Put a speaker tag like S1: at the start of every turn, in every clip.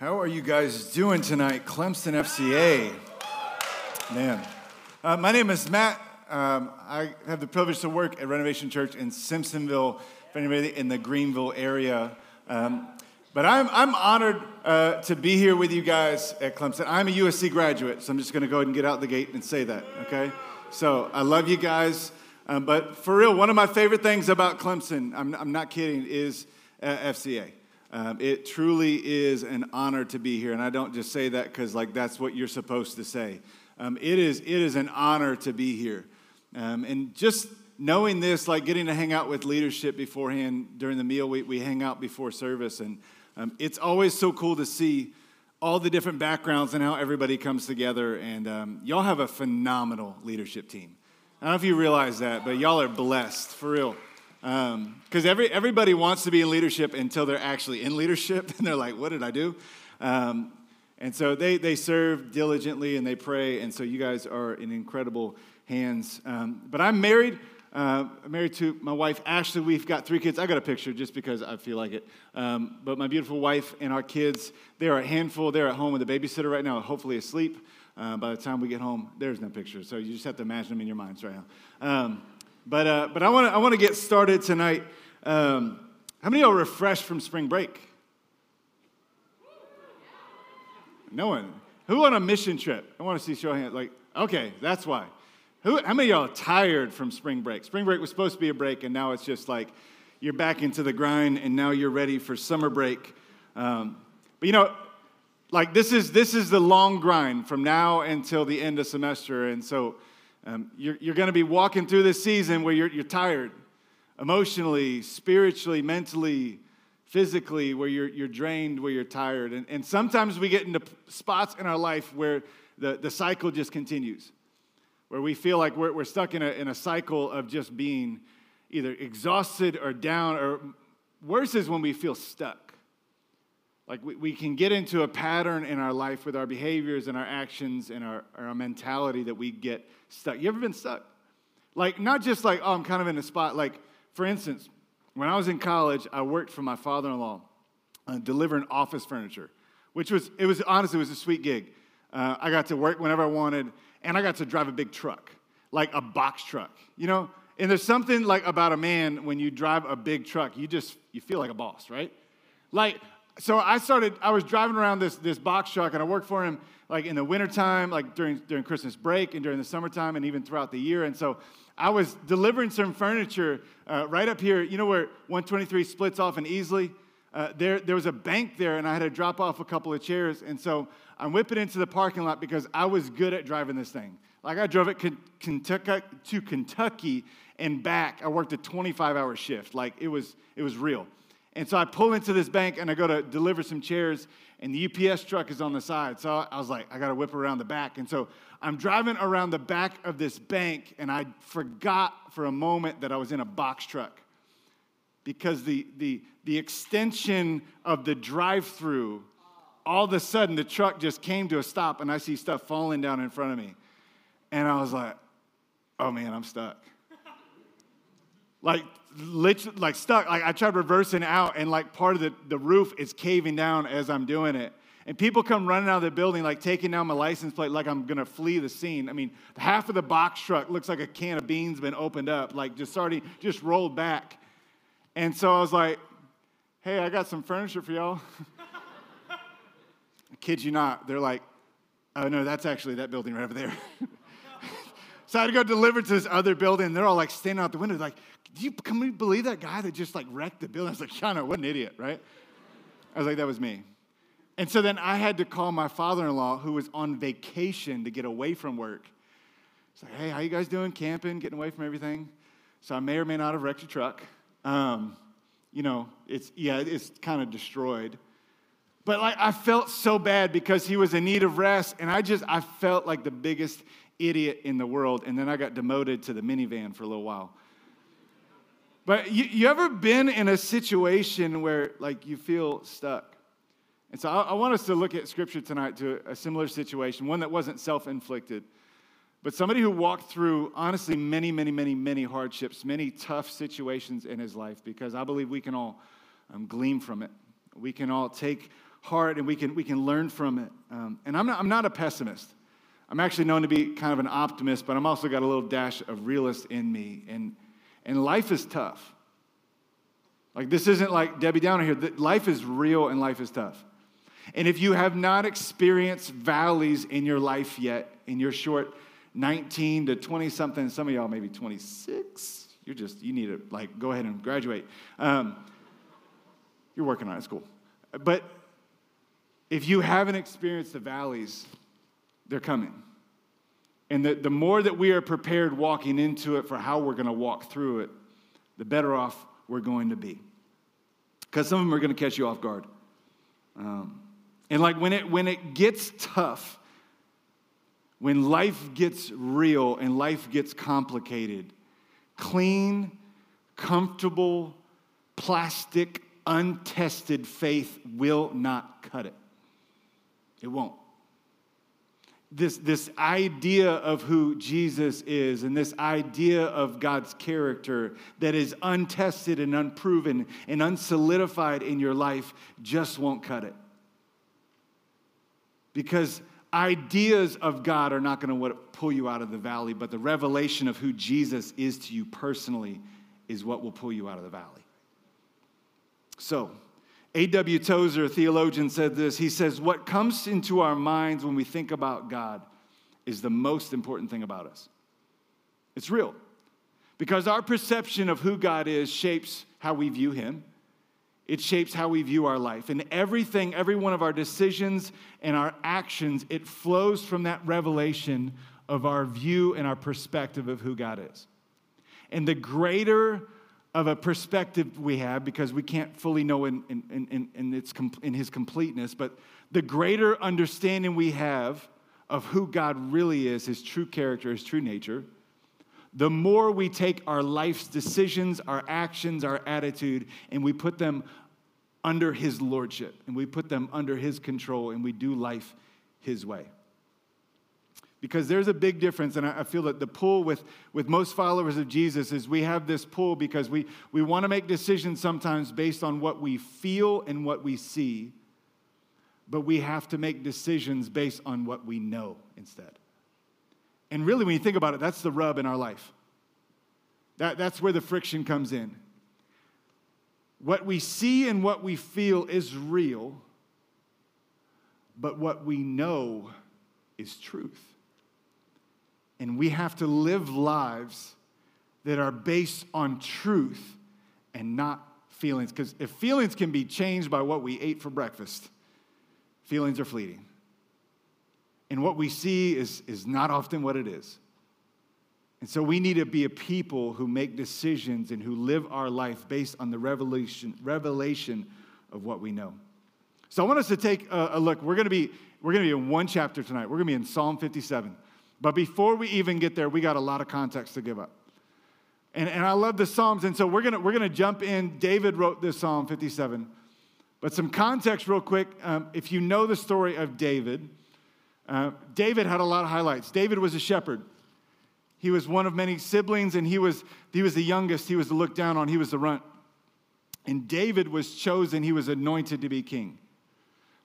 S1: How are you guys doing tonight, Clemson FCA? Man, uh, my name is Matt. Um, I have the privilege to work at Renovation Church in Simpsonville, for anybody in the Greenville area. Um, but I'm, I'm honored uh, to be here with you guys at Clemson. I'm a USC graduate, so I'm just going to go ahead and get out the gate and say that, okay? So I love you guys. Um, but for real, one of my favorite things about Clemson, I'm, I'm not kidding, is uh, FCA. Um, it truly is an honor to be here, and I don't just say that because like that's what you're supposed to say. Um, it is it is an honor to be here, um, and just knowing this, like getting to hang out with leadership beforehand during the meal, we we hang out before service, and um, it's always so cool to see all the different backgrounds and how everybody comes together. And um, y'all have a phenomenal leadership team. I don't know if you realize that, but y'all are blessed for real. Because um, every, everybody wants to be in leadership until they're actually in leadership, and they're like, what did I do? Um, and so they, they serve diligently and they pray, and so you guys are in incredible hands. Um, but I'm married. Uh, married to my wife, Ashley. We've got three kids. I got a picture just because I feel like it. Um, but my beautiful wife and our kids, they're a handful. They're at home with a babysitter right now, hopefully asleep. Uh, by the time we get home, there's no picture. So you just have to imagine them in your minds right now. Um, but, uh, but I want to I wanna get started tonight. Um, how many of are refreshed from spring break? No one. Who on a mission trip? I want to see show hands. Like, okay, that's why. Who, how many of y'all are tired from spring break? Spring break was supposed to be a break, and now it's just like you're back into the grind, and now you're ready for summer break. Um, but you know, like this is this is the long grind from now until the end of semester, and so um, you're, you're going to be walking through this season where you're, you're tired emotionally, spiritually, mentally, physically, where you're, you're drained, where you're tired. And, and sometimes we get into spots in our life where the, the cycle just continues, where we feel like we're, we're stuck in a, in a cycle of just being either exhausted or down, or worse is when we feel stuck. Like we, we can get into a pattern in our life with our behaviors and our actions and our, our mentality that we get stuck. You ever been stuck? Like, not just like, oh, I'm kind of in a spot. Like, for instance, when I was in college, I worked for my father in law uh, delivering office furniture, which was, it was honestly, it was a sweet gig. Uh, I got to work whenever I wanted, and I got to drive a big truck, like a box truck, you know? And there's something like about a man when you drive a big truck, you just, you feel like a boss, right? Like, so I started, I was driving around this, this box truck and I worked for him like in the wintertime, like during, during Christmas break and during the summertime and even throughout the year. And so I was delivering some furniture uh, right up here. You know where 123 splits off in Easley? Uh, there, there was a bank there and I had to drop off a couple of chairs. And so I'm whipping into the parking lot because I was good at driving this thing. Like I drove it Kentucky, to Kentucky and back. I worked a 25 hour shift. Like it was, it was real. And so I pull into this bank and I go to deliver some chairs, and the UPS truck is on the side. So I was like, I got to whip around the back. And so I'm driving around the back of this bank, and I forgot for a moment that I was in a box truck because the, the, the extension of the drive through, all of a sudden the truck just came to a stop, and I see stuff falling down in front of me. And I was like, oh man, I'm stuck. like literally like stuck. Like I tried reversing out, and like part of the, the roof is caving down as I'm doing it. And people come running out of the building, like taking down my license plate, like I'm gonna flee the scene. I mean, half of the box truck looks like a can of beans been opened up, like just starting, just rolled back. And so I was like, hey, I got some furniture for y'all. Kid you not. They're like, oh no, that's actually that building right over there. so I had to go deliver to this other building. They're all like standing out the window, like, you, can we believe that guy that just like wrecked the building? I was like, Shana, what an idiot, right? I was like, that was me. And so then I had to call my father-in-law who was on vacation to get away from work. It's like, hey, how you guys doing? Camping, getting away from everything? So I may or may not have wrecked your truck. Um, you know, it's yeah, it's kind of destroyed. But like I felt so bad because he was in need of rest, and I just I felt like the biggest idiot in the world. And then I got demoted to the minivan for a little while. But you, you ever been in a situation where like you feel stuck? And so I, I want us to look at scripture tonight to a similar situation, one that wasn't self-inflicted, but somebody who walked through honestly many, many, many, many hardships, many tough situations in his life, because I believe we can all um, glean from it. We can all take heart and we can, we can learn from it. Um, and I'm not, I'm not a pessimist. I'm actually known to be kind of an optimist, but I'm also got a little dash of realist in me. And, and life is tough. Like, this isn't like Debbie Downer here. Life is real and life is tough. And if you have not experienced valleys in your life yet, in your short 19 to 20 something, some of y'all maybe 26, you're just, you need to like go ahead and graduate. Um, you're working on it, it's cool. But if you haven't experienced the valleys, they're coming. And the, the more that we are prepared walking into it for how we're going to walk through it, the better off we're going to be. Because some of them are going to catch you off guard. Um, and like when it, when it gets tough, when life gets real and life gets complicated, clean, comfortable, plastic, untested faith will not cut it. It won't. This, this idea of who Jesus is and this idea of God's character that is untested and unproven and unsolidified in your life just won't cut it. Because ideas of God are not going to pull you out of the valley, but the revelation of who Jesus is to you personally is what will pull you out of the valley. So, A.W. Tozer, a theologian, said this. He says, What comes into our minds when we think about God is the most important thing about us. It's real. Because our perception of who God is shapes how we view Him, it shapes how we view our life. And everything, every one of our decisions and our actions, it flows from that revelation of our view and our perspective of who God is. And the greater of a perspective we have, because we can't fully know in, in, in, in, its, in his completeness, but the greater understanding we have of who God really is, his true character, his true nature, the more we take our life's decisions, our actions, our attitude, and we put them under His lordship and we put them under His control and we do life His way. Because there's a big difference, and I feel that the pull with, with most followers of Jesus is we have this pull because we, we want to make decisions sometimes based on what we feel and what we see, but we have to make decisions based on what we know instead. And really, when you think about it, that's the rub in our life. That, that's where the friction comes in. What we see and what we feel is real, but what we know is truth. And we have to live lives that are based on truth and not feelings. Because if feelings can be changed by what we ate for breakfast, feelings are fleeting. And what we see is, is not often what it is. And so we need to be a people who make decisions and who live our life based on the revelation, revelation of what we know. So I want us to take a, a look. We're going to be we're going to be in one chapter tonight. We're going to be in Psalm 57. But before we even get there, we got a lot of context to give up. And, and I love the Psalms. And so we're going we're to jump in. David wrote this Psalm 57. But some context, real quick. Um, if you know the story of David, uh, David had a lot of highlights. David was a shepherd. He was one of many siblings, and he was, he was the youngest. He was the looked down on. He was the runt. And David was chosen, he was anointed to be king.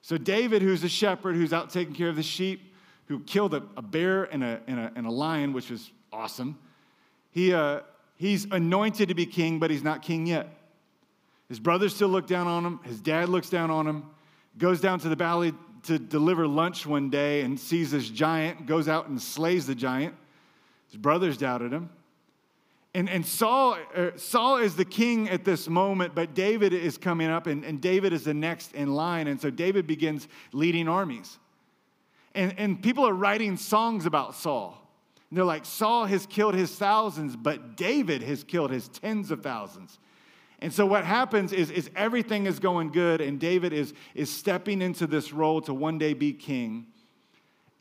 S1: So, David, who's a shepherd, who's out taking care of the sheep, who killed a, a bear and a, and, a, and a lion, which was awesome, he, uh, he's anointed to be king, but he's not king yet. His brothers still look down on him. His dad looks down on him, goes down to the valley to deliver lunch one day and sees this giant, goes out and slays the giant. His brothers doubted him. And, and Saul, uh, Saul is the king at this moment, but David is coming up, and, and David is the next in line. And so David begins leading armies. And, and people are writing songs about Saul. And they're like, Saul has killed his thousands, but David has killed his tens of thousands. And so what happens is, is everything is going good, and David is, is stepping into this role to one day be king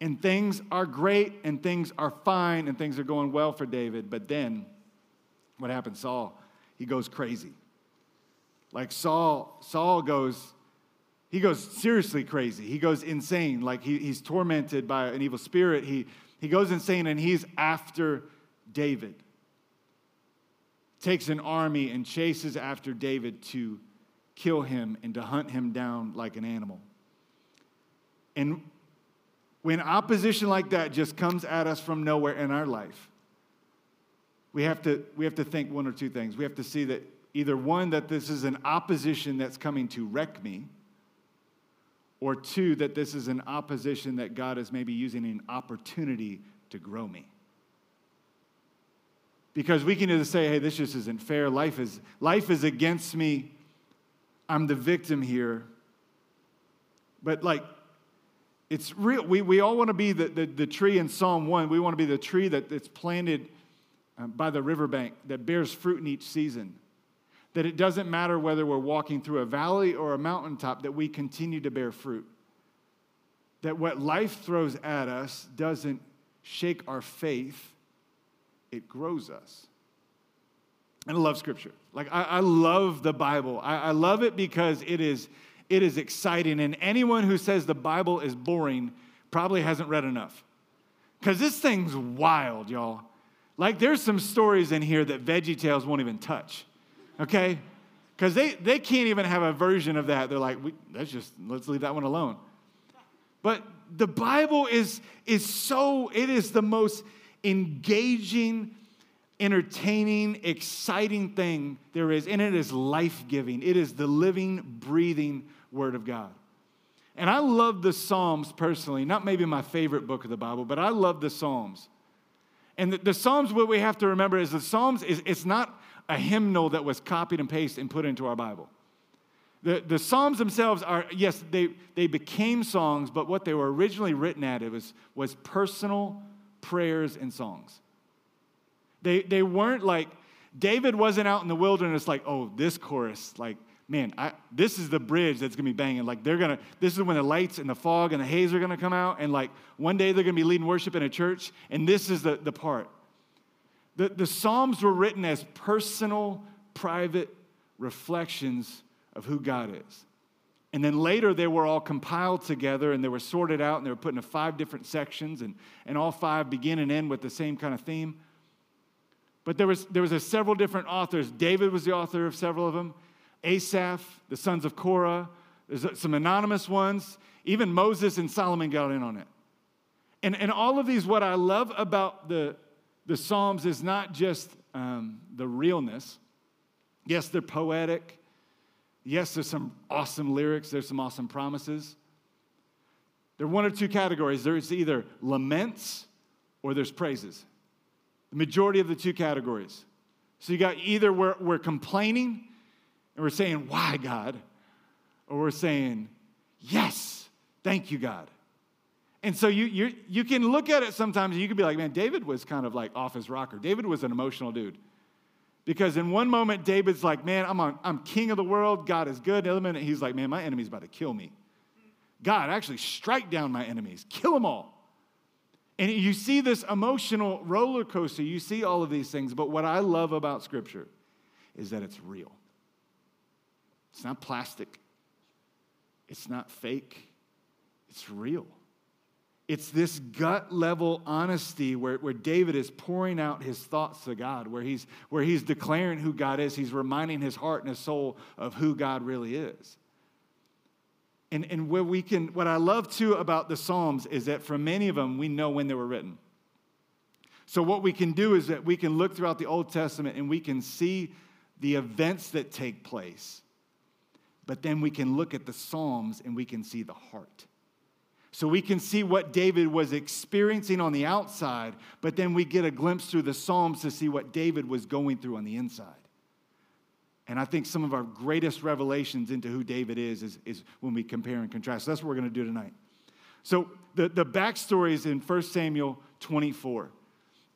S1: and things are great and things are fine and things are going well for David. But then what happens? Saul, he goes crazy. Like Saul, Saul goes, he goes seriously crazy. He goes insane. Like he, he's tormented by an evil spirit. He, he goes insane and he's after David. Takes an army and chases after David to kill him and to hunt him down like an animal. And when opposition like that just comes at us from nowhere in our life, we have to, we have to think one or two things. We have to see that either one, that this is an opposition that's coming to wreck me, or two, that this is an opposition that God is maybe using an opportunity to grow me. Because we can either say, hey, this just isn't fair. Life is, life is against me. I'm the victim here. But like, it's real. We, we all want to be the, the, the tree in Psalm 1. We want to be the tree that, that's planted um, by the riverbank that bears fruit in each season. That it doesn't matter whether we're walking through a valley or a mountaintop, that we continue to bear fruit. That what life throws at us doesn't shake our faith, it grows us. And I love scripture. Like, I, I love the Bible. I, I love it because it is, it is exciting. And anyone who says the Bible is boring probably hasn't read enough. Because this thing's wild, y'all. Like, there's some stories in here that Veggie Tales won't even touch, okay? Because they, they can't even have a version of that. They're like, let's just, let's leave that one alone. But the Bible is, is so, it is the most engaging, entertaining, exciting thing there is, and it is life giving. It is the living, breathing Word of God. And I love the Psalms personally, not maybe my favorite book of the Bible, but I love the Psalms. And the, the Psalms, what we have to remember is the Psalms is it's not a hymnal that was copied and pasted and put into our Bible. The, the Psalms themselves are, yes, they, they became songs, but what they were originally written at it was, was personal prayers and songs. They, they weren't like, David wasn't out in the wilderness like, oh, this chorus, like, man, I, this is the bridge that's gonna be banging. Like, they're gonna, this is when the lights and the fog and the haze are gonna come out, and like, one day they're gonna be leading worship in a church, and this is the, the part. The, the Psalms were written as personal, private reflections of who God is. And then later they were all compiled together and they were sorted out and they were put into five different sections, and, and all five begin and end with the same kind of theme. But there was, there was a several different authors. David was the author of several of them. Asaph, the sons of Korah, there's some anonymous ones. Even Moses and Solomon got in on it. And, and all of these, what I love about the, the Psalms is not just um, the realness. Yes, they're poetic. Yes, there's some awesome lyrics, there's some awesome promises. There are one or two categories there's either laments or there's praises. The majority of the two categories. So you got either we're, we're complaining and we're saying, Why, God? Or we're saying, Yes, thank you, God. And so you, you, you can look at it sometimes and you can be like, Man, David was kind of like off his rocker. David was an emotional dude. Because in one moment, David's like, Man, I'm, on, I'm king of the world. God is good. In other minute, he's like, Man, my enemy's about to kill me. God, actually strike down my enemies, kill them all. And you see this emotional roller coaster. You see all of these things. But what I love about Scripture is that it's real. It's not plastic, it's not fake, it's real. It's this gut level honesty where, where David is pouring out his thoughts to God, where he's, where he's declaring who God is. He's reminding his heart and his soul of who God really is. And, and where we can, what I love too about the Psalms is that for many of them, we know when they were written. So, what we can do is that we can look throughout the Old Testament and we can see the events that take place. But then we can look at the Psalms and we can see the heart. So we can see what David was experiencing on the outside, but then we get a glimpse through the Psalms to see what David was going through on the inside. And I think some of our greatest revelations into who David is is, is when we compare and contrast. So that's what we're going to do tonight. So the, the backstory is in 1 Samuel 24.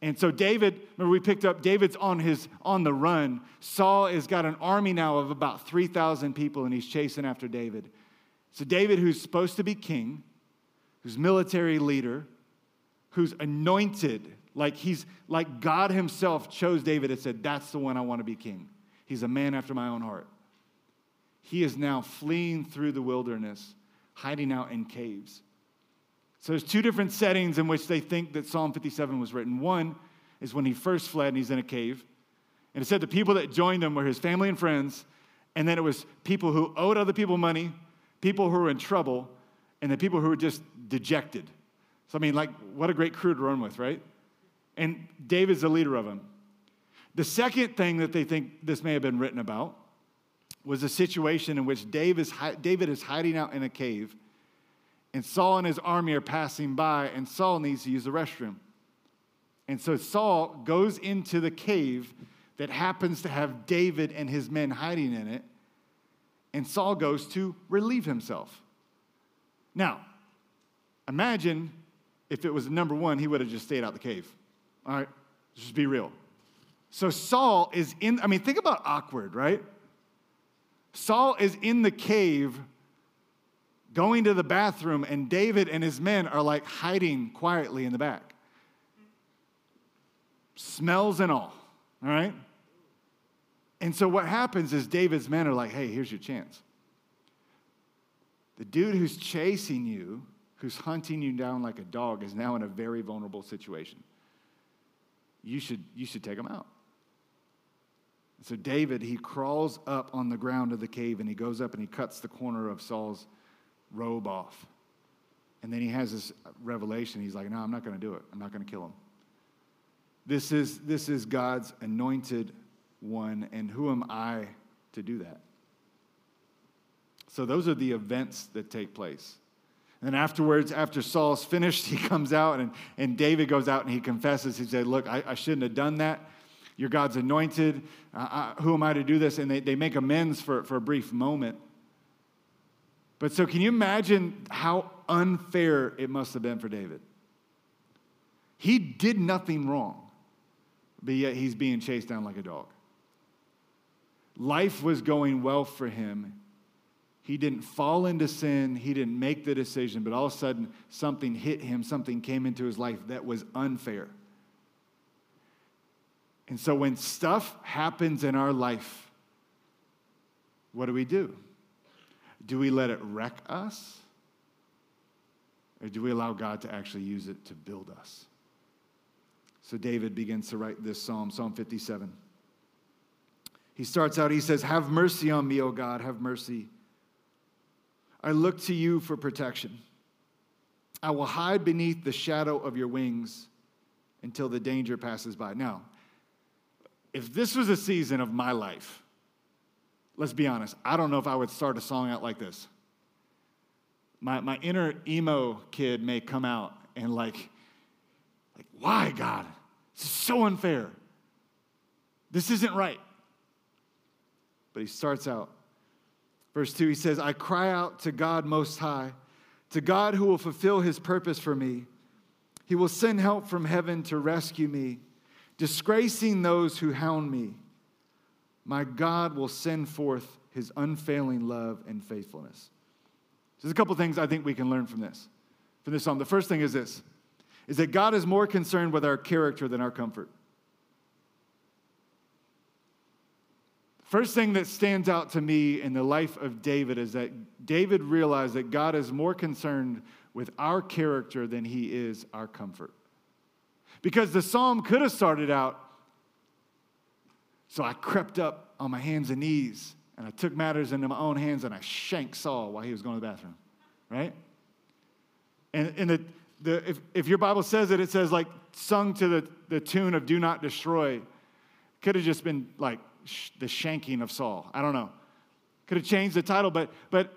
S1: And so David, remember we picked up David's on his on the run. Saul has got an army now of about 3,000 people and he's chasing after David. So David who's supposed to be king, who's military leader, who's anointed, like he's like God himself chose David and said, "That's the one I want to be king." He's a man after my own heart. He is now fleeing through the wilderness, hiding out in caves. So there's two different settings in which they think that Psalm 57 was written. One is when he first fled and he's in a cave. And it said the people that joined him were his family and friends. And then it was people who owed other people money, people who were in trouble. And the people who were just dejected. So, I mean, like, what a great crew to run with, right? And David's the leader of them. The second thing that they think this may have been written about was a situation in which David is hiding out in a cave, and Saul and his army are passing by, and Saul needs to use the restroom. And so Saul goes into the cave that happens to have David and his men hiding in it, and Saul goes to relieve himself. Now, imagine if it was number one, he would have just stayed out the cave. All right, just be real. So Saul is in, I mean, think about awkward, right? Saul is in the cave going to the bathroom, and David and his men are like hiding quietly in the back. Smells and all, all right? And so what happens is David's men are like, hey, here's your chance. The dude who's chasing you, who's hunting you down like a dog, is now in a very vulnerable situation. You should, you should take him out. So David, he crawls up on the ground of the cave and he goes up and he cuts the corner of Saul's robe off. And then he has this revelation. He's like, no, I'm not going to do it. I'm not going to kill him. This is, this is God's anointed one, and who am I to do that? So those are the events that take place. And afterwards, after Saul's finished, he comes out and, and David goes out and he confesses. He said, Look, I, I shouldn't have done that. You're God's anointed. Uh, uh, who am I to do this? And they, they make amends for, for a brief moment. But so, can you imagine how unfair it must have been for David? He did nothing wrong, but yet he's being chased down like a dog. Life was going well for him. He didn't fall into sin. He didn't make the decision, but all of a sudden, something hit him, something came into his life that was unfair. And so when stuff happens in our life, what do we do? Do we let it wreck us? Or do we allow God to actually use it to build us? So David begins to write this psalm, Psalm 57. He starts out, he says, Have mercy on me, O God, have mercy. I look to you for protection. I will hide beneath the shadow of your wings until the danger passes by. Now, if this was a season of my life, let's be honest, I don't know if I would start a song out like this. My, my inner emo kid may come out and like, like, why, God? This is so unfair. This isn't right. But he starts out. Verse 2, he says, I cry out to God Most High, to God who will fulfill his purpose for me. He will send help from heaven to rescue me disgracing those who hound me. My God will send forth his unfailing love and faithfulness. So there's a couple things I think we can learn from this, from this psalm. The first thing is this, is that God is more concerned with our character than our comfort. First thing that stands out to me in the life of David is that David realized that God is more concerned with our character than he is our comfort. Because the psalm could have started out, so I crept up on my hands and knees and I took matters into my own hands and I shanked Saul while he was going to the bathroom, right? And, and the, the, if, if your Bible says it, it says like sung to the, the tune of Do Not Destroy. Could have just been like the shanking of Saul. I don't know. Could have changed the title, but, but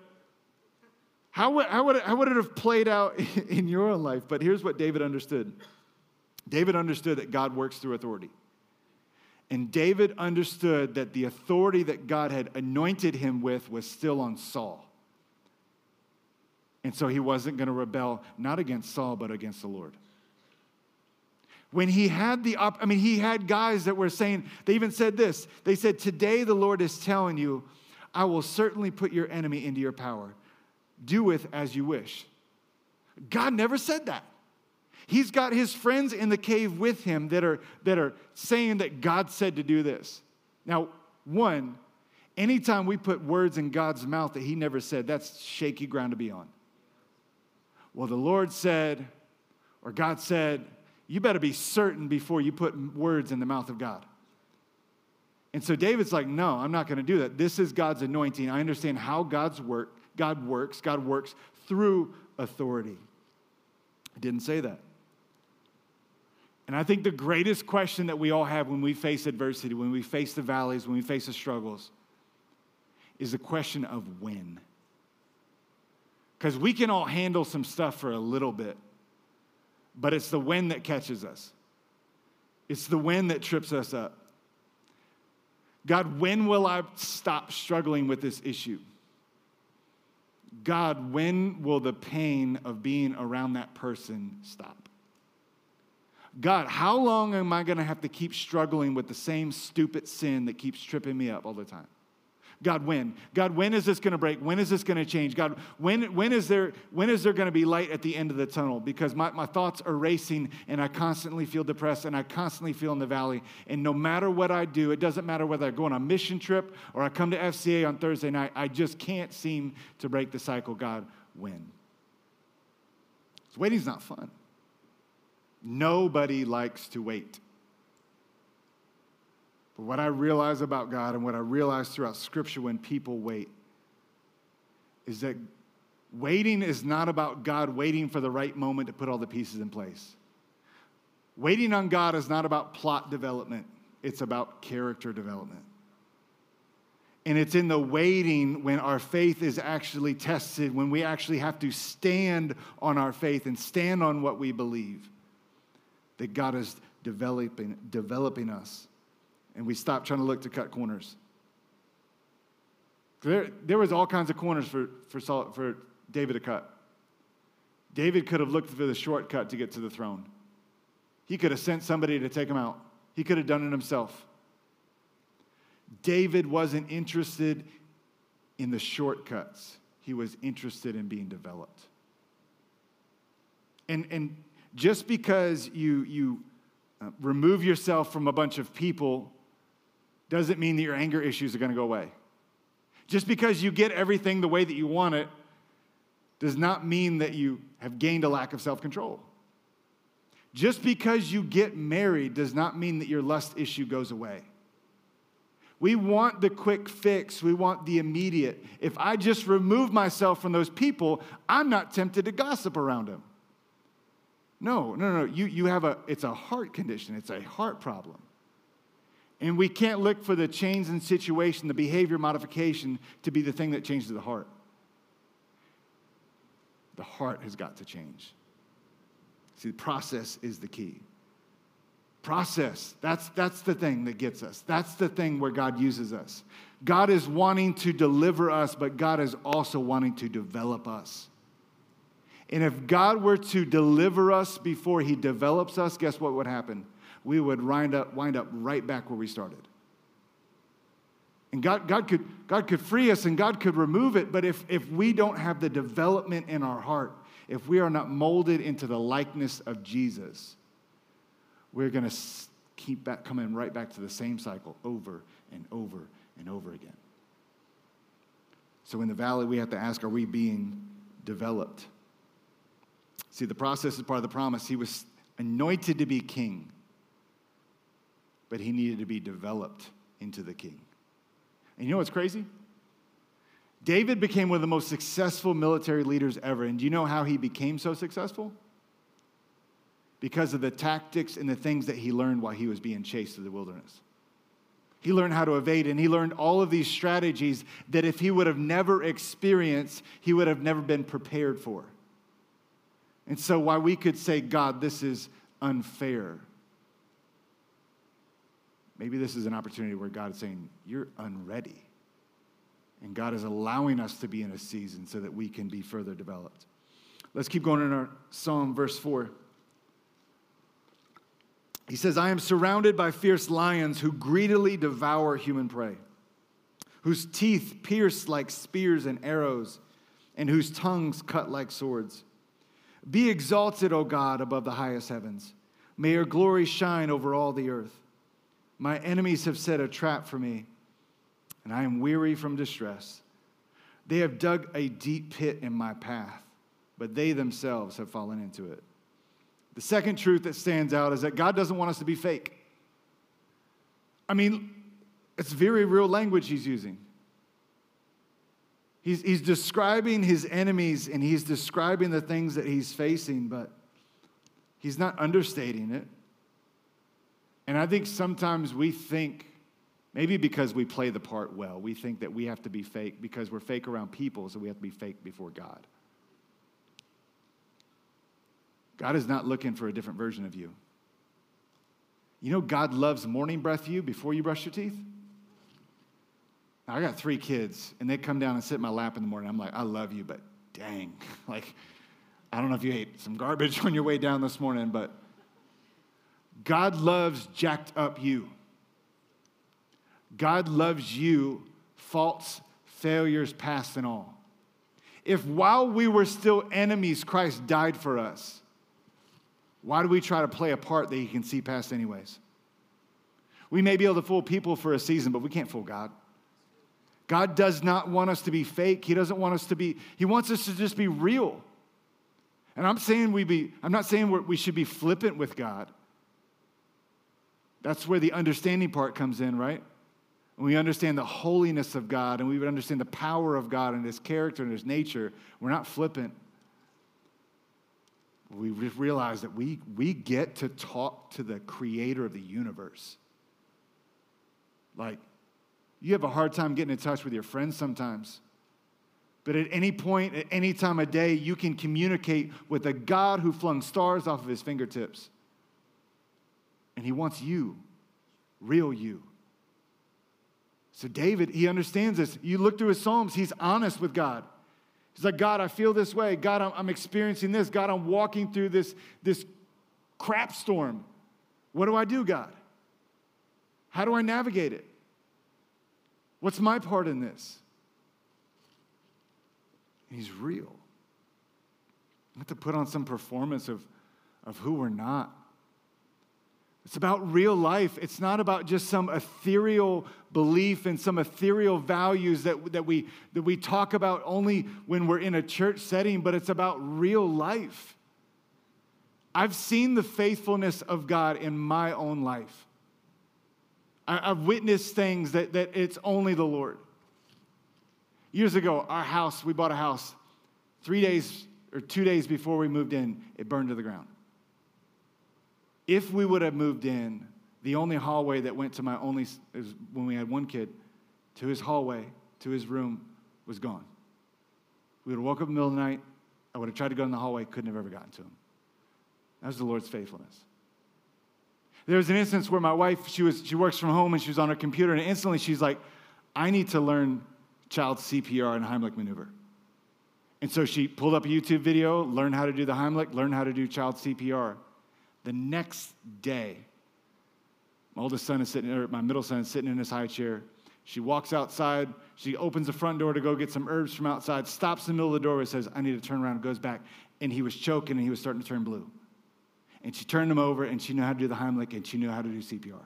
S1: how, would, how, would it, how would it have played out in your own life? But here's what David understood David understood that God works through authority. And David understood that the authority that God had anointed him with was still on Saul. And so he wasn't going to rebel, not against Saul, but against the Lord. When he had the, op- I mean, he had guys that were saying, they even said this. They said, Today the Lord is telling you, I will certainly put your enemy into your power. Do with as you wish. God never said that. He's got his friends in the cave with him that are, that are saying that God said to do this. Now, one, anytime we put words in God's mouth that he never said, that's shaky ground to be on. Well, the Lord said, or God said, you better be certain before you put words in the mouth of God. And so David's like, no, I'm not going to do that. This is God's anointing. I understand how God's work, God works. God works through authority. It didn't say that. And I think the greatest question that we all have when we face adversity, when we face the valleys, when we face the struggles, is the question of when. Because we can all handle some stuff for a little bit, but it's the wind that catches us. It's the wind that trips us up. God, when will I stop struggling with this issue? God, when will the pain of being around that person stop? God, how long am I going to have to keep struggling with the same stupid sin that keeps tripping me up all the time? God, when? God, when is this going to break? When is this going to change? God, when, when is there, when is there going to be light at the end of the tunnel? Because my, my thoughts are racing and I constantly feel depressed and I constantly feel in the valley. And no matter what I do, it doesn't matter whether I go on a mission trip or I come to FCA on Thursday night, I just can't seem to break the cycle. God, when? So waiting's not fun. Nobody likes to wait. But what I realize about God and what I realize throughout Scripture when people wait is that waiting is not about God waiting for the right moment to put all the pieces in place. Waiting on God is not about plot development, it's about character development. And it's in the waiting when our faith is actually tested, when we actually have to stand on our faith and stand on what we believe, that God is developing, developing us and we stopped trying to look to cut corners. There, there was all kinds of corners for, for, Saul, for David to cut. David could have looked for the shortcut to get to the throne. He could have sent somebody to take him out. He could have done it himself. David wasn't interested in the shortcuts. He was interested in being developed. And, and just because you, you uh, remove yourself from a bunch of people doesn't mean that your anger issues are going to go away. Just because you get everything the way that you want it does not mean that you have gained a lack of self control. Just because you get married does not mean that your lust issue goes away. We want the quick fix. We want the immediate. If I just remove myself from those people, I'm not tempted to gossip around them. No, no, no. You, you have a, it's a heart condition, it's a heart problem. And we can't look for the change in situation, the behavior modification, to be the thing that changes the heart. The heart has got to change. See, the process is the key. Process, that's, that's the thing that gets us. That's the thing where God uses us. God is wanting to deliver us, but God is also wanting to develop us. And if God were to deliver us before he develops us, guess what would happen? We would wind up, wind up right back where we started. And God, God, could, God could free us and God could remove it, but if, if we don't have the development in our heart, if we are not molded into the likeness of Jesus, we're going to keep back, coming right back to the same cycle over and over and over again. So in the valley, we have to ask are we being developed? See, the process is part of the promise. He was anointed to be king but he needed to be developed into the king. And you know what's crazy? David became one of the most successful military leaders ever. And do you know how he became so successful? Because of the tactics and the things that he learned while he was being chased through the wilderness. He learned how to evade, and he learned all of these strategies that if he would have never experienced, he would have never been prepared for. And so, while we could say, God, this is unfair, Maybe this is an opportunity where God is saying, You're unready. And God is allowing us to be in a season so that we can be further developed. Let's keep going in our Psalm, verse 4. He says, I am surrounded by fierce lions who greedily devour human prey, whose teeth pierce like spears and arrows, and whose tongues cut like swords. Be exalted, O God, above the highest heavens. May your glory shine over all the earth. My enemies have set a trap for me, and I am weary from distress. They have dug a deep pit in my path, but they themselves have fallen into it. The second truth that stands out is that God doesn't want us to be fake. I mean, it's very real language he's using. He's, he's describing his enemies and he's describing the things that he's facing, but he's not understating it. And I think sometimes we think, maybe because we play the part well, we think that we have to be fake because we're fake around people, so we have to be fake before God. God is not looking for a different version of you. You know, God loves morning breath you before you brush your teeth. I got three kids, and they come down and sit in my lap in the morning. I'm like, I love you, but dang. Like, I don't know if you ate some garbage on your way down this morning, but God loves jacked up you. God loves you, faults, failures, past, and all. If while we were still enemies, Christ died for us, why do we try to play a part that He can see past, anyways? We may be able to fool people for a season, but we can't fool God. God does not want us to be fake. He doesn't want us to be, He wants us to just be real. And I'm saying we be, I'm not saying we should be flippant with God. That's where the understanding part comes in, right? When we understand the holiness of God and we would understand the power of God and His character and His nature, we're not flippant. We realize that we, we get to talk to the creator of the universe. Like, you have a hard time getting in touch with your friends sometimes. But at any point, at any time of day, you can communicate with a God who flung stars off of his fingertips. And he wants you, real you. So, David, he understands this. You look through his Psalms, he's honest with God. He's like, God, I feel this way. God, I'm, I'm experiencing this. God, I'm walking through this, this crap storm. What do I do, God? How do I navigate it? What's my part in this? He's real. Have to put on some performance of, of who we're not. It's about real life. It's not about just some ethereal belief and some ethereal values that, that, we, that we talk about only when we're in a church setting, but it's about real life. I've seen the faithfulness of God in my own life. I've witnessed things that, that it's only the Lord. Years ago, our house, we bought a house. Three days or two days before we moved in, it burned to the ground. If we would have moved in, the only hallway that went to my only, when we had one kid, to his hallway, to his room, was gone. We would have woke up in the middle of the night. I would have tried to go in the hallway, couldn't have ever gotten to him. That was the Lord's faithfulness. There was an instance where my wife, she, was, she works from home and she was on her computer, and instantly she's like, I need to learn child CPR and Heimlich maneuver. And so she pulled up a YouTube video, learned how to do the Heimlich, learned how to do child CPR. The next day, my oldest son is sitting, or my middle son is sitting in his high chair. She walks outside. She opens the front door to go get some herbs from outside, stops in the middle of the doorway, says, I need to turn around, goes back. And he was choking and he was starting to turn blue. And she turned him over and she knew how to do the Heimlich and she knew how to do CPR.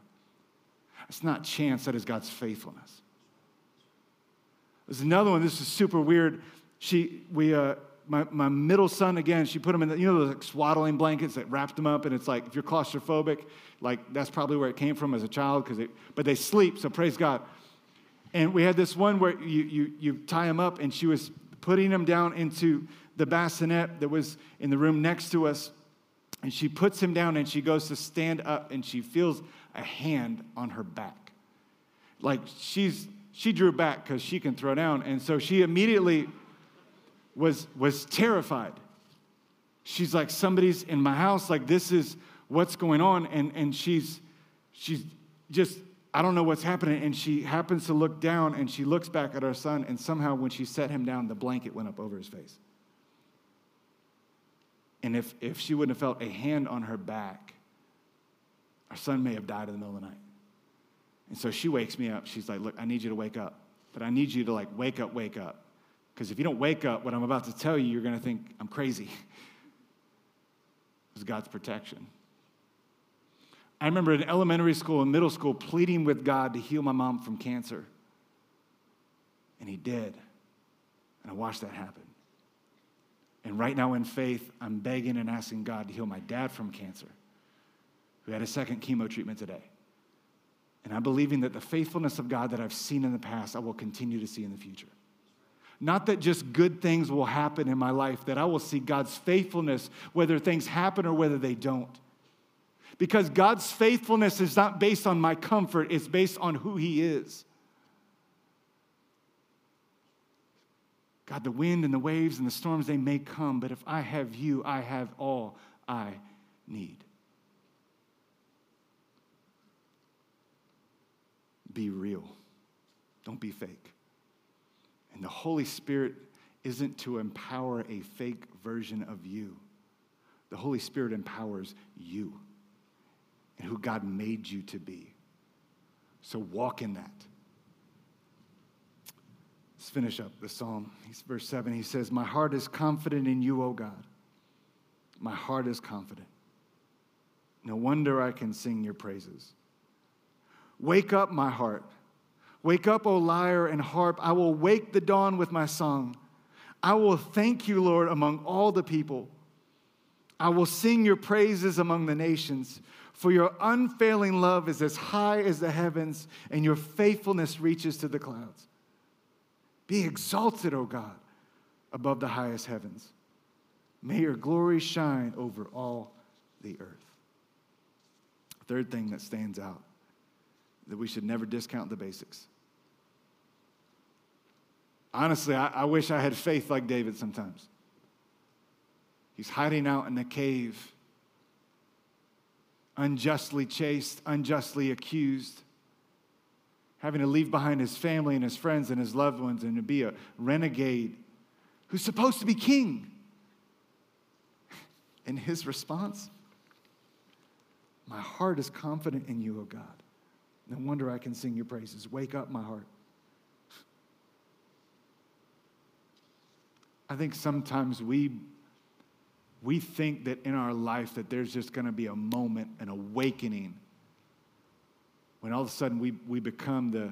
S1: It's not chance, that is God's faithfulness. There's another one, this is super weird. She, we, uh, my, my middle son, again, she put him in, the, you know, those like swaddling blankets that wrapped him up, and it's like, if you're claustrophobic, like that's probably where it came from as a child, because but they sleep, so praise God. And we had this one where you, you, you tie him up, and she was putting him down into the bassinet that was in the room next to us, and she puts him down and she goes to stand up and she feels a hand on her back. Like she's she drew back because she can throw down. And so she immediately was was terrified. She's like, somebody's in my house, like this is what's going on. And and she's she's just I don't know what's happening. And she happens to look down and she looks back at our son, and somehow when she set him down, the blanket went up over his face. And if, if she wouldn't have felt a hand on her back, our son may have died in the middle of the night. And so she wakes me up. She's like, Look, I need you to wake up. But I need you to like wake up, wake up. Because if you don't wake up, what I'm about to tell you, you're going to think I'm crazy. It's God's protection. I remember in elementary school and middle school pleading with God to heal my mom from cancer. And He did. And I watched that happen. And right now, in faith, I'm begging and asking God to heal my dad from cancer, who had a second chemo treatment today. And I'm believing that the faithfulness of God that I've seen in the past, I will continue to see in the future. Not that just good things will happen in my life, that I will see God's faithfulness whether things happen or whether they don't. Because God's faithfulness is not based on my comfort, it's based on who He is. God, the wind and the waves and the storms, they may come, but if I have you, I have all I need. Be real, don't be fake. And the Holy Spirit isn't to empower a fake version of you, the Holy Spirit empowers you and who God made you to be. So walk in that. Let's finish up the psalm. He's verse 7. He says, My heart is confident in you, O God. My heart is confident. No wonder I can sing your praises. Wake up, my heart. Wake up, O lyre and harp. I will wake the dawn with my song. I will thank you, Lord, among all the people. I will sing your praises among the nations, for your unfailing love is as high as the heavens, and your faithfulness reaches to the clouds. Be exalted, O God, above the highest heavens. May your glory shine over all the earth. Third thing that stands out that we should never discount the basics. Honestly, I, I wish I had faith like David sometimes. He's hiding out in a cave, unjustly chased, unjustly accused having to leave behind his family and his friends and his loved ones and to be a renegade who's supposed to be king. And his response, My heart is confident in you, O God. No wonder I can sing your praises. Wake up, my heart. I think sometimes we we think that in our life that there's just going to be a moment, an awakening when all of a sudden we, we become the,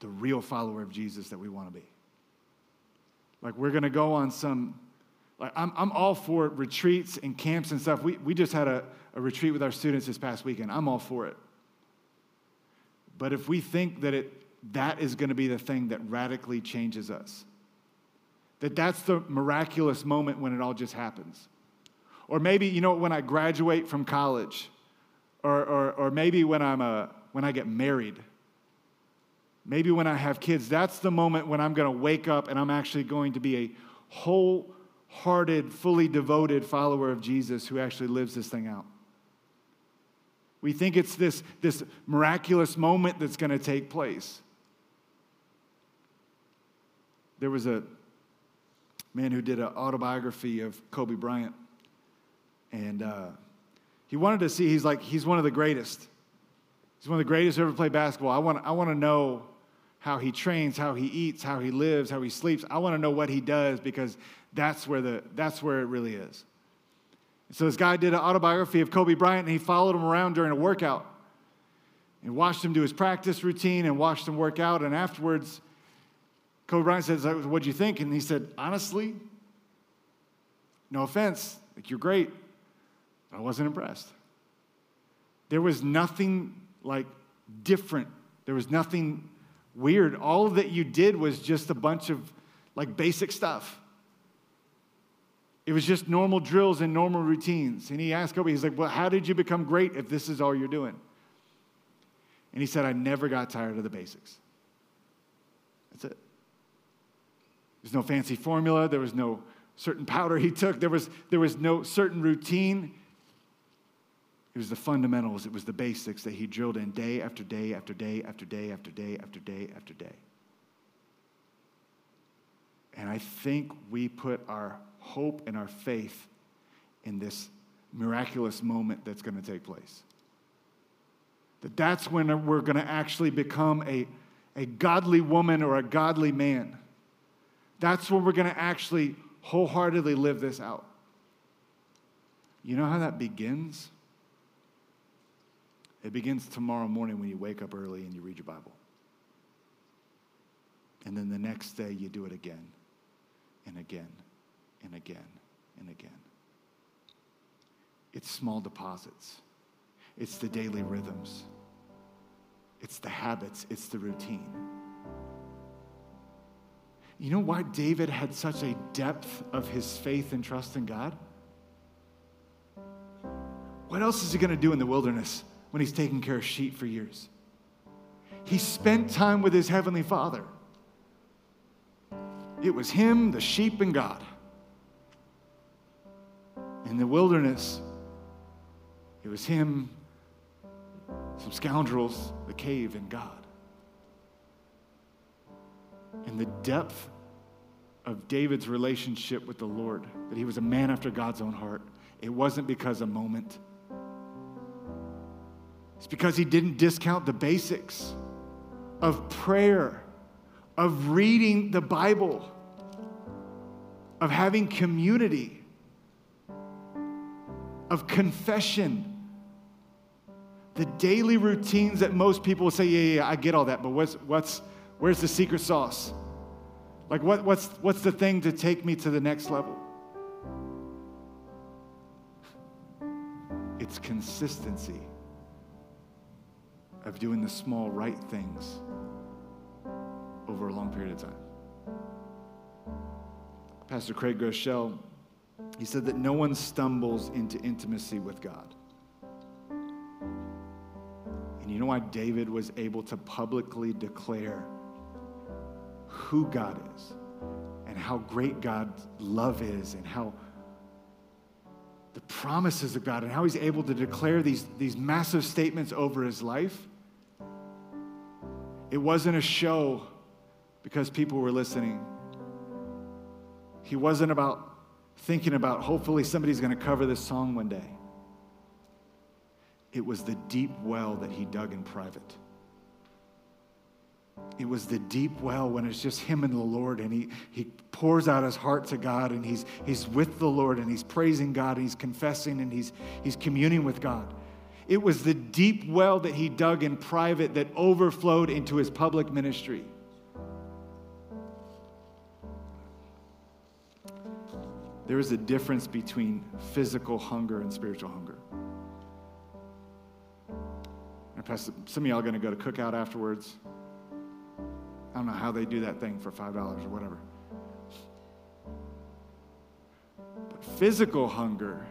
S1: the real follower of Jesus that we want to be. Like we're going to go on some, like I'm, I'm all for retreats and camps and stuff. We, we just had a, a retreat with our students this past weekend. I'm all for it. But if we think that it, that is going to be the thing that radically changes us, that that's the miraculous moment when it all just happens. Or maybe, you know, when I graduate from college, or, or, or maybe when, I'm a, when I get married. Maybe when I have kids. That's the moment when I'm going to wake up and I'm actually going to be a wholehearted, fully devoted follower of Jesus who actually lives this thing out. We think it's this, this miraculous moment that's going to take place. There was a man who did an autobiography of Kobe Bryant, and uh, he wanted to see, he's like, he's one of the greatest. He's one of the greatest who ever played basketball. I want, I want to know how he trains, how he eats, how he lives, how he sleeps. I want to know what he does because that's where, the, that's where it really is. So this guy did an autobiography of Kobe Bryant and he followed him around during a workout. And watched him do his practice routine and watched him work out. And afterwards, Kobe Bryant says, What'd you think? And he said, Honestly, no offense, like you're great. I wasn't impressed. There was nothing like different. There was nothing weird. All that you did was just a bunch of like basic stuff. It was just normal drills and normal routines. And he asked Kobe, he's like, Well, how did you become great if this is all you're doing? And he said, I never got tired of the basics. That's it. There's no fancy formula, there was no certain powder he took, there was, there was no certain routine. It was the fundamentals, it was the basics that he drilled in day after day after day after day after day after day after day. And I think we put our hope and our faith in this miraculous moment that's going to take place. That that's when we're going to actually become a, a godly woman or a godly man. That's when we're going to actually wholeheartedly live this out. You know how that begins? It begins tomorrow morning when you wake up early and you read your Bible. And then the next day you do it again and again and again and again. It's small deposits, it's the daily rhythms, it's the habits, it's the routine. You know why David had such a depth of his faith and trust in God? What else is he going to do in the wilderness when he's taking care of sheep for years? He spent time with his heavenly father. It was him, the sheep, and God. In the wilderness, it was him, some scoundrels, the cave, and God. In the depth of David's relationship with the Lord, that he was a man after God's own heart, it wasn't because a moment. It's because he didn't discount the basics of prayer, of reading the Bible, of having community, of confession. The daily routines that most people say, yeah, yeah, I get all that, but what's, what's, where's the secret sauce? Like, what, what's, what's the thing to take me to the next level? It's consistency of doing the small right things over a long period of time. Pastor Craig Groeschel, he said that no one stumbles into intimacy with God. And you know why David was able to publicly declare who God is and how great God's love is and how the promises of God and how he's able to declare these, these massive statements over his life? It wasn't a show because people were listening. He wasn't about thinking about, hopefully, somebody's going to cover this song one day. It was the deep well that he dug in private. It was the deep well when it's just him and the Lord, and he, he pours out his heart to God, and he's, he's with the Lord, and he's praising God, and he's confessing, and he's, he's communing with God. It was the deep well that he dug in private that overflowed into his public ministry. There is a difference between physical hunger and spiritual hunger. some of y'all are going to go to cookout afterwards. Don't know how they do that thing for $5 or whatever. But physical hunger,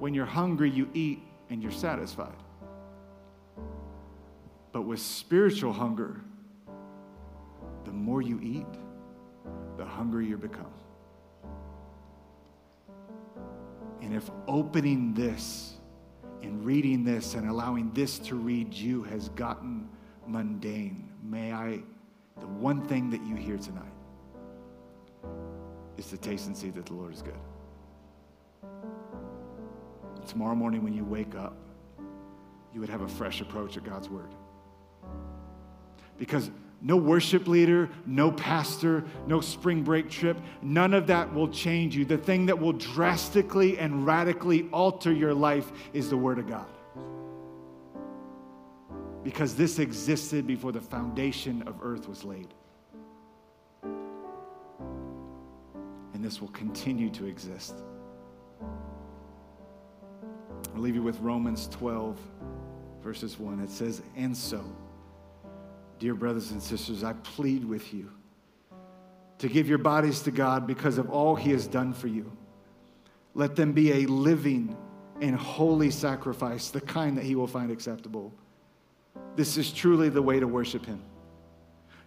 S1: when you're hungry, you eat and you're satisfied. But with spiritual hunger, the more you eat, the hungrier you become. And if opening this and reading this and allowing this to read you has gotten mundane, may I, the one thing that you hear tonight is to taste and see that the Lord is good tomorrow morning when you wake up, you would have a fresh approach at God's Word. Because no worship leader, no pastor, no spring break trip, none of that will change you. The thing that will drastically and radically alter your life is the Word of God. Because this existed before the foundation of earth was laid. And this will continue to exist. I'll leave you with Romans 12, verses 1. It says, And so, dear brothers and sisters, I plead with you to give your bodies to God because of all he has done for you. Let them be a living and holy sacrifice, the kind that he will find acceptable. This is truly the way to worship him.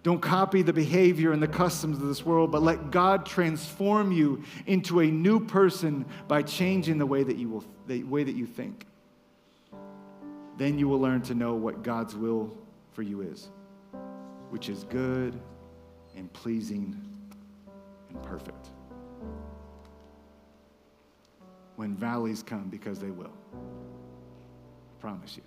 S1: Don't copy the behavior and the customs of this world, but let God transform you into a new person by changing the way that you, will, the way that you think. Then you will learn to know what God's will for you is, which is good and pleasing and perfect. When valleys come, because they will. I promise you.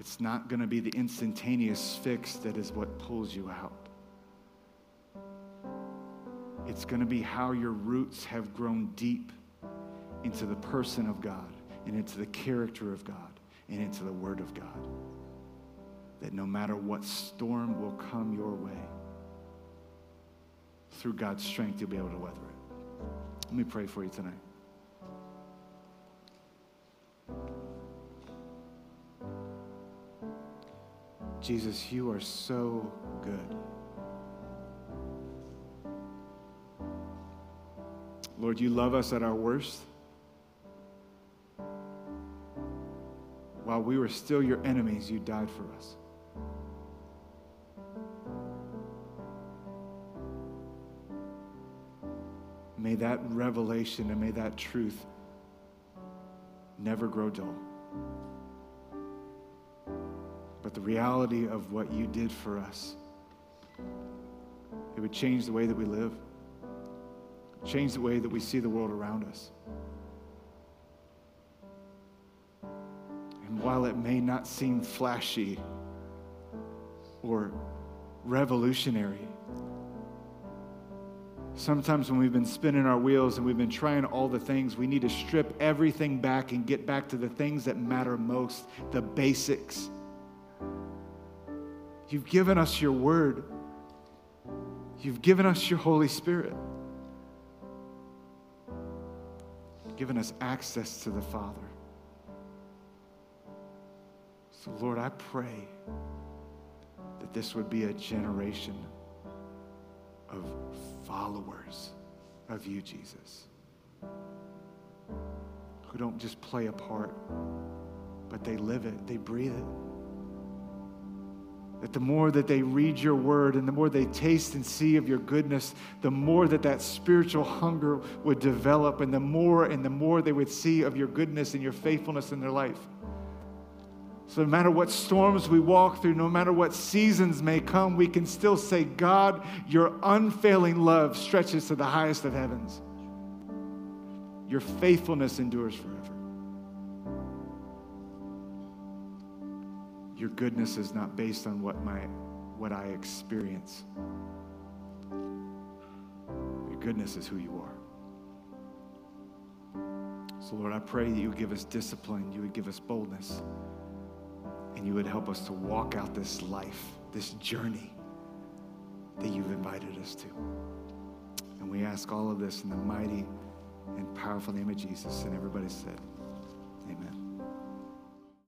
S1: It's not going to be the instantaneous fix that is what pulls you out. It's going to be how your roots have grown deep into the person of God and into the character of God and into the Word of God. That no matter what storm will come your way, through God's strength, you'll be able to weather it. Let me pray for you tonight. Jesus, you are so good. Lord, you love us at our worst. While we were still your enemies, you died for us. May that revelation and may that truth never grow dull. But the reality of what you did for us, it would change the way that we live change the way that we see the world around us. And while it may not seem flashy or revolutionary, sometimes when we've been spinning our wheels and we've been trying all the things, we need to strip everything back and get back to the things that matter most, the basics. You've given us your word. You've given us your Holy Spirit. given us access to the Father. So, Lord, I pray that this would be a generation of followers of you, Jesus, who don't just play a part, but they live it, they breathe it. That the more that they read your word and the more they taste and see of your goodness, the more that that spiritual hunger would develop and the more and the more they would see of your goodness and your faithfulness in their life. So, no matter what storms we walk through, no matter what seasons may come, we can still say, God, your unfailing love stretches to the highest of heavens. Your faithfulness endures forever. Your goodness is not based on what my what I experience. Your goodness is who you are. So Lord, I pray that you would give us discipline, you would give us boldness, and you would help us to walk out this life, this journey that you've invited us to. And we ask all of this in the mighty and powerful name of Jesus. And everybody said, Amen.